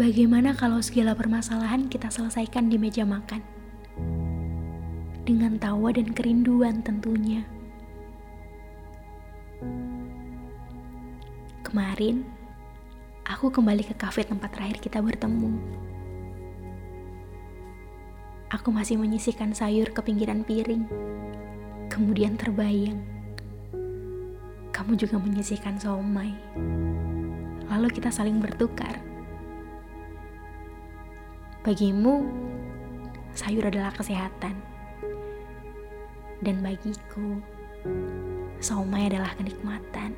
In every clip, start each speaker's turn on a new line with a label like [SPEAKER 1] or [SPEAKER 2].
[SPEAKER 1] Bagaimana kalau segala permasalahan kita selesaikan di meja makan? Dengan tawa dan kerinduan tentunya. Kemarin, aku kembali ke kafe tempat terakhir kita bertemu. Aku masih menyisihkan sayur ke pinggiran piring. Kemudian terbayang, kamu juga menyisihkan somai. Lalu kita saling bertukar. Bagimu, sayur adalah kesehatan. Dan bagiku, somai adalah kenikmatan.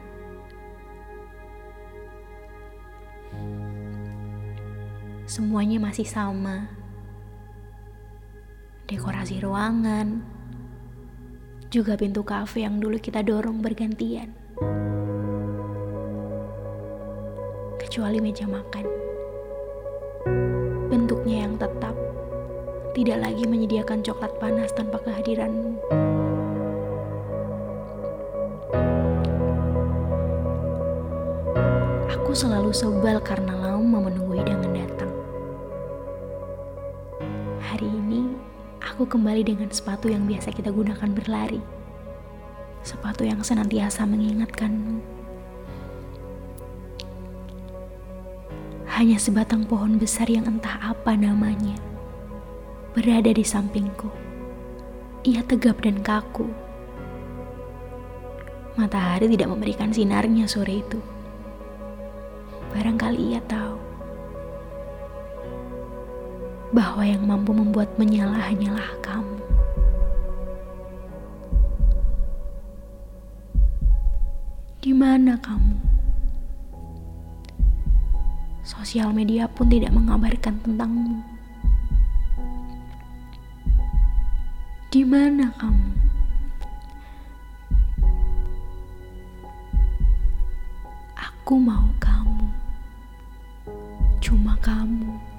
[SPEAKER 1] Semuanya masih sama. Dekorasi ruangan, juga pintu kafe yang dulu kita dorong bergantian. Kecuali meja makan. Tidak lagi menyediakan coklat panas tanpa kehadiranmu. Aku selalu sebal karena lama menunggu hidangan datang. Hari ini, aku kembali dengan sepatu yang biasa kita gunakan berlari. Sepatu yang senantiasa mengingatkanmu. Hanya sebatang pohon besar yang entah apa namanya berada di sampingku. Ia tegap dan kaku. Matahari tidak memberikan sinarnya sore itu. Barangkali ia tahu bahwa yang mampu membuat menyala hanyalah kamu. Gimana kamu? Sosial media pun tidak mengabarkan tentangmu. Di mana kamu? Aku mau kamu. Cuma kamu.